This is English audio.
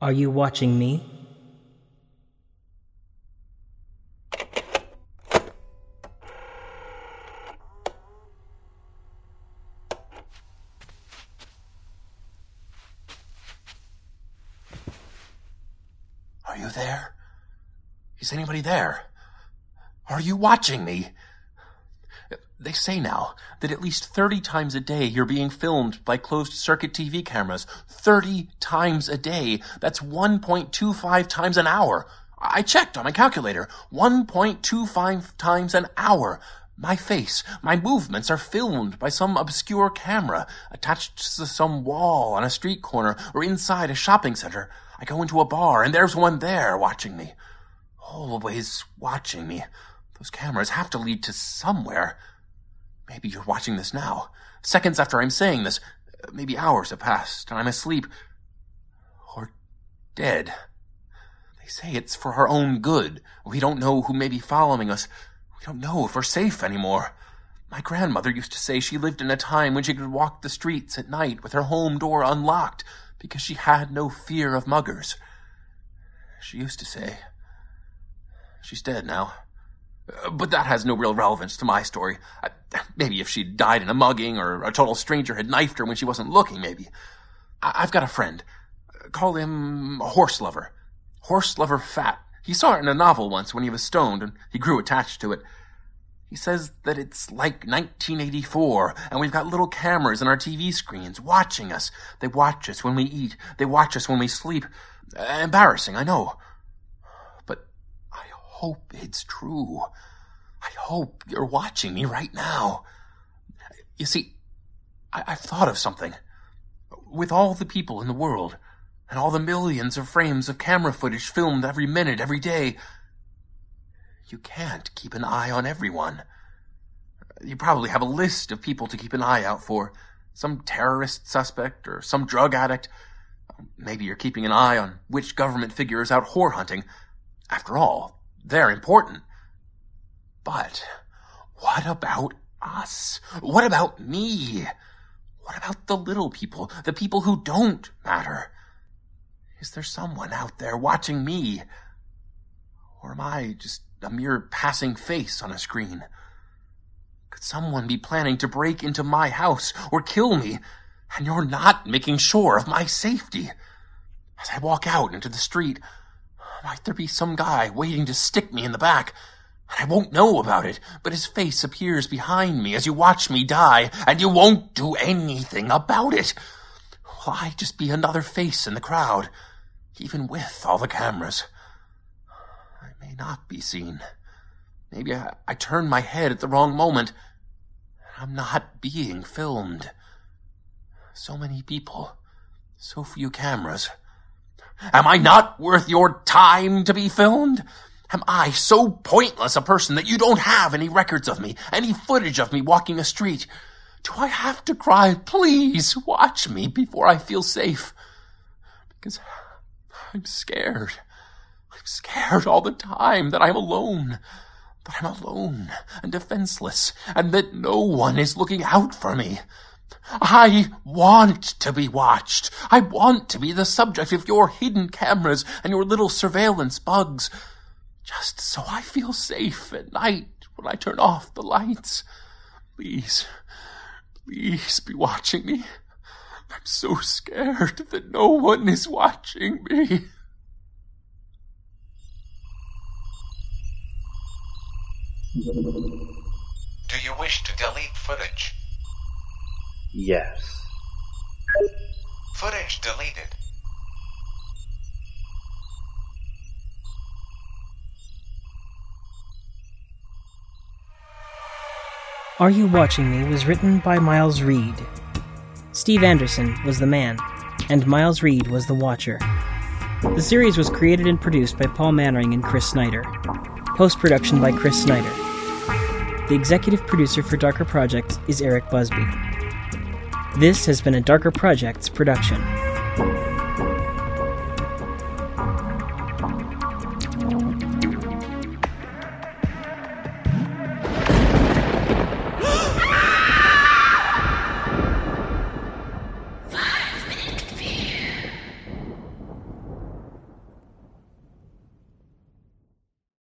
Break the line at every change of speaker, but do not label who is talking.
Are you watching me?
Are you there? Is anybody there? Are you watching me? They say now that at least 30 times a day you're being filmed by closed circuit TV cameras. 30 times a day. That's 1.25 times an hour. I checked on my calculator. 1.25 times an hour. My face, my movements are filmed by some obscure camera attached to some wall on a street corner or inside a shopping center. I go into a bar and there's one there watching me. Always watching me. Those cameras have to lead to somewhere. Maybe you're watching this now. Seconds after I'm saying this, maybe hours have passed and I'm asleep. Or dead. They say it's for our own good. We don't know who may be following us. We don't know if we're safe anymore. My grandmother used to say she lived in a time when she could walk the streets at night with her home door unlocked because she had no fear of muggers. She used to say. She's dead now. But that has no real relevance to my story. Maybe if she'd died in a mugging or a total stranger had knifed her when she wasn't looking, maybe. I've got a friend. Call him Horse Lover. Horselover Fat. He saw it in a novel once when he was stoned and he grew attached to it. He says that it's like 1984 and we've got little cameras in our TV screens watching us. They watch us when we eat. They watch us when we sleep. Embarrassing, I know. Hope it's true. I hope you're watching me right now. You see, I- I've thought of something. With all the people in the world, and all the millions of frames of camera footage filmed every minute, every day, you can't keep an eye on everyone. You probably have a list of people to keep an eye out for. Some terrorist suspect or some drug addict. Maybe you're keeping an eye on which government figure is out whore hunting. After all, they're important. But what about us? What about me? What about the little people, the people who don't matter? Is there someone out there watching me? Or am I just a mere passing face on a screen? Could someone be planning to break into my house or kill me, and you're not making sure of my safety? As I walk out into the street, might there be some guy waiting to stick me in the back? And I won't know about it, but his face appears behind me as you watch me die, and you won't do anything about it. Will I just be another face in the crowd, even with all the cameras? I may not be seen. Maybe I, I turned my head at the wrong moment. I'm not being filmed. So many people, so few cameras. Am I not worth your time to be filmed? Am I so pointless a person that you don't have any records of me, any footage of me walking a street? Do I have to cry, please watch me before I feel safe? Because I'm scared. I'm scared all the time that I'm alone. That I'm alone and defenseless and that no one is looking out for me. I want to be watched. I want to be the subject of your hidden cameras and your little surveillance bugs just so I feel safe at night when I turn off the lights. Please, please be watching me. I'm so scared that no one is watching me.
Do you wish to delete footage?
Yes.
Footage deleted.
Are You Watching Me was written by Miles Reid. Steve Anderson was the man, and Miles Reid was the watcher. The series was created and produced by Paul Mannering and Chris Snyder. Post production by Chris Snyder. The executive producer for Darker Projects is Eric Busby. This has been a Darker Projects production.